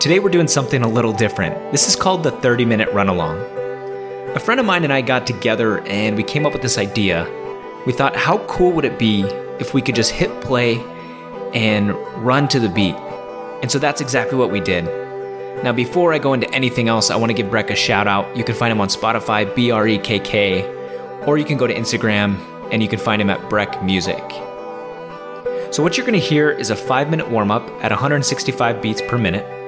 Today we're doing something a little different. This is called the 30 minute run along. A friend of mine and I got together and we came up with this idea. We thought, how cool would it be if we could just hit play and run to the beat? And so that's exactly what we did. Now, before I go into anything else, I want to give Brekk a shout out. You can find him on Spotify, B R E K K, or you can go to Instagram and you can find him at Brekk Music. So, what you're going to hear is a 5 minute warm up at 165 beats per minute.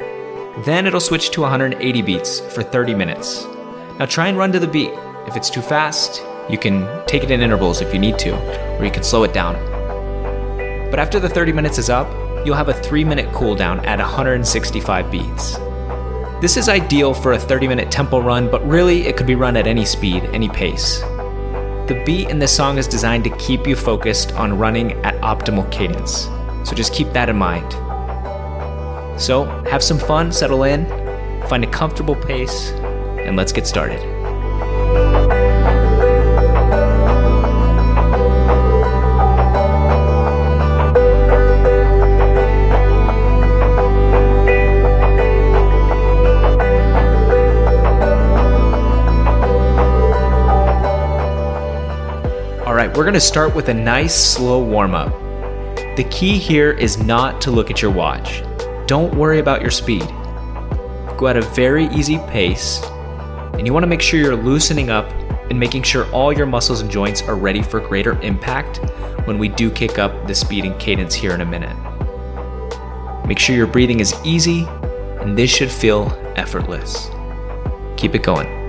Then it'll switch to 180 beats for 30 minutes. Now, try and run to the beat. If it's too fast, you can take it in intervals if you need to, or you can slow it down. But after the 30 minutes is up, you'll have a 3 minute cooldown at 165 beats. This is ideal for a 30 minute tempo run, but really it could be run at any speed, any pace. The beat in this song is designed to keep you focused on running at optimal cadence, so just keep that in mind. So, have some fun, settle in, find a comfortable pace, and let's get started. All right, we're gonna start with a nice slow warm up. The key here is not to look at your watch. Don't worry about your speed. Go at a very easy pace, and you wanna make sure you're loosening up and making sure all your muscles and joints are ready for greater impact when we do kick up the speed and cadence here in a minute. Make sure your breathing is easy, and this should feel effortless. Keep it going.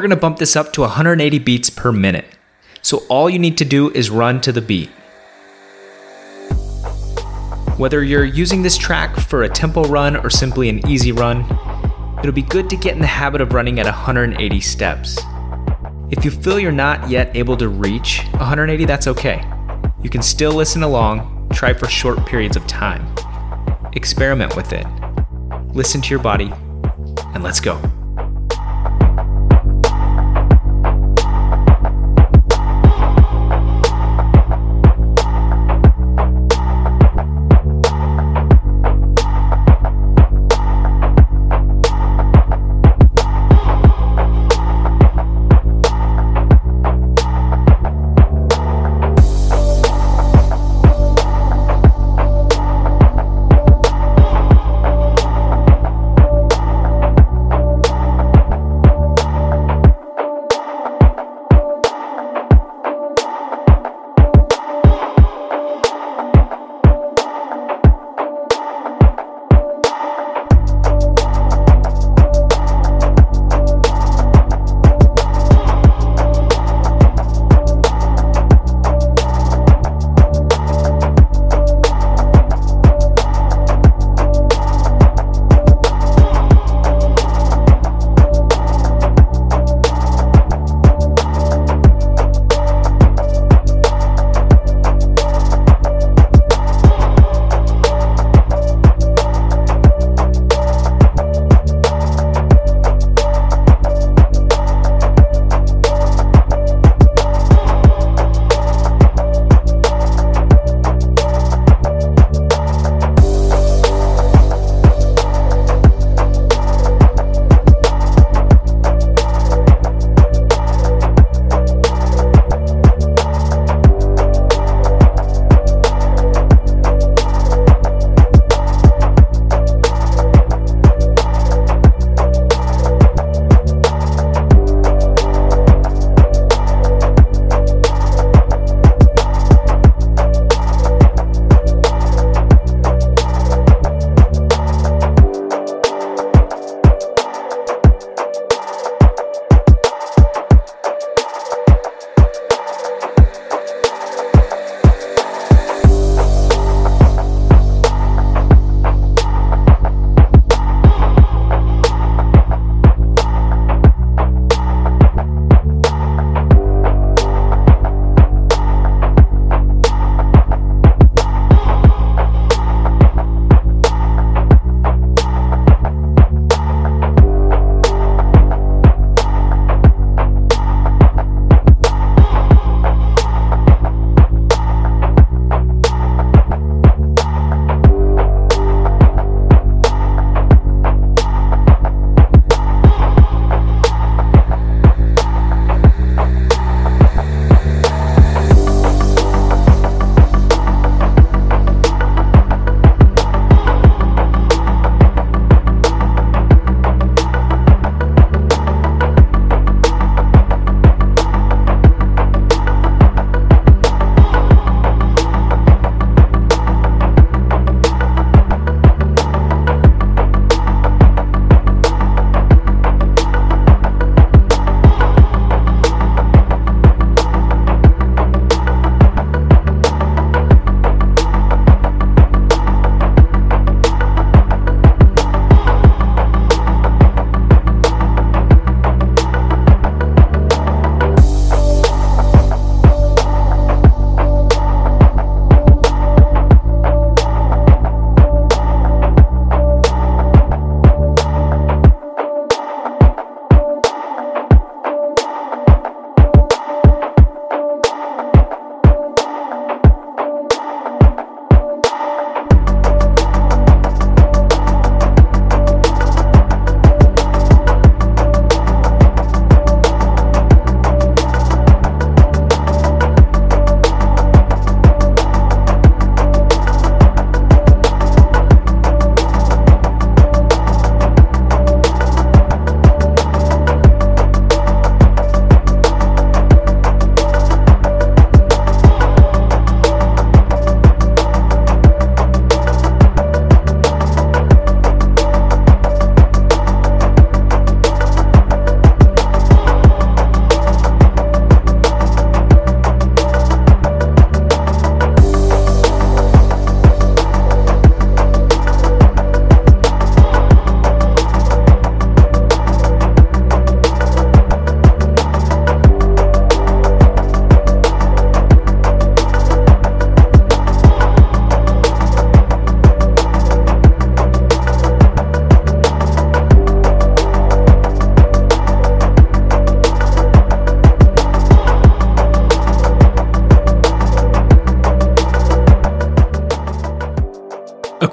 We're going to bump this up to 180 beats per minute. So all you need to do is run to the beat. Whether you're using this track for a tempo run or simply an easy run, it'll be good to get in the habit of running at 180 steps. If you feel you're not yet able to reach 180, that's okay. You can still listen along, try for short periods of time. Experiment with it. Listen to your body, and let's go.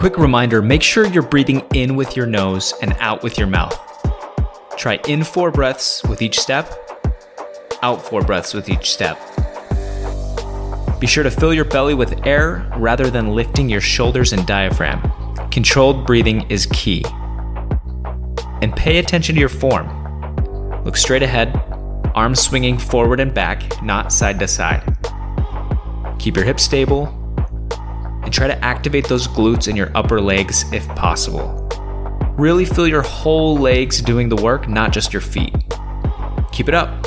Quick reminder make sure you're breathing in with your nose and out with your mouth. Try in four breaths with each step, out four breaths with each step. Be sure to fill your belly with air rather than lifting your shoulders and diaphragm. Controlled breathing is key. And pay attention to your form. Look straight ahead, arms swinging forward and back, not side to side. Keep your hips stable and try to activate those glutes in your upper legs if possible. Really feel your whole legs doing the work, not just your feet. Keep it up.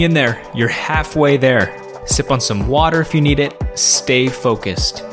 Hang in there, you're halfway there. Sip on some water if you need it. Stay focused.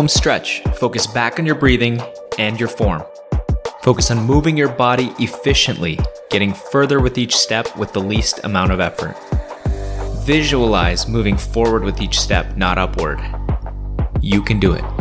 Home stretch, focus back on your breathing and your form. Focus on moving your body efficiently, getting further with each step with the least amount of effort. Visualize moving forward with each step, not upward. You can do it.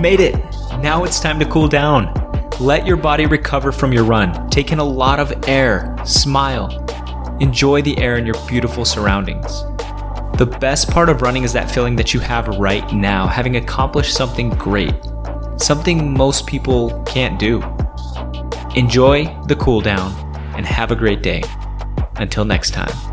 You've made it. Now it's time to cool down. Let your body recover from your run. Take in a lot of air. Smile. Enjoy the air in your beautiful surroundings. The best part of running is that feeling that you have right now, having accomplished something great, something most people can't do. Enjoy the cool down and have a great day. Until next time.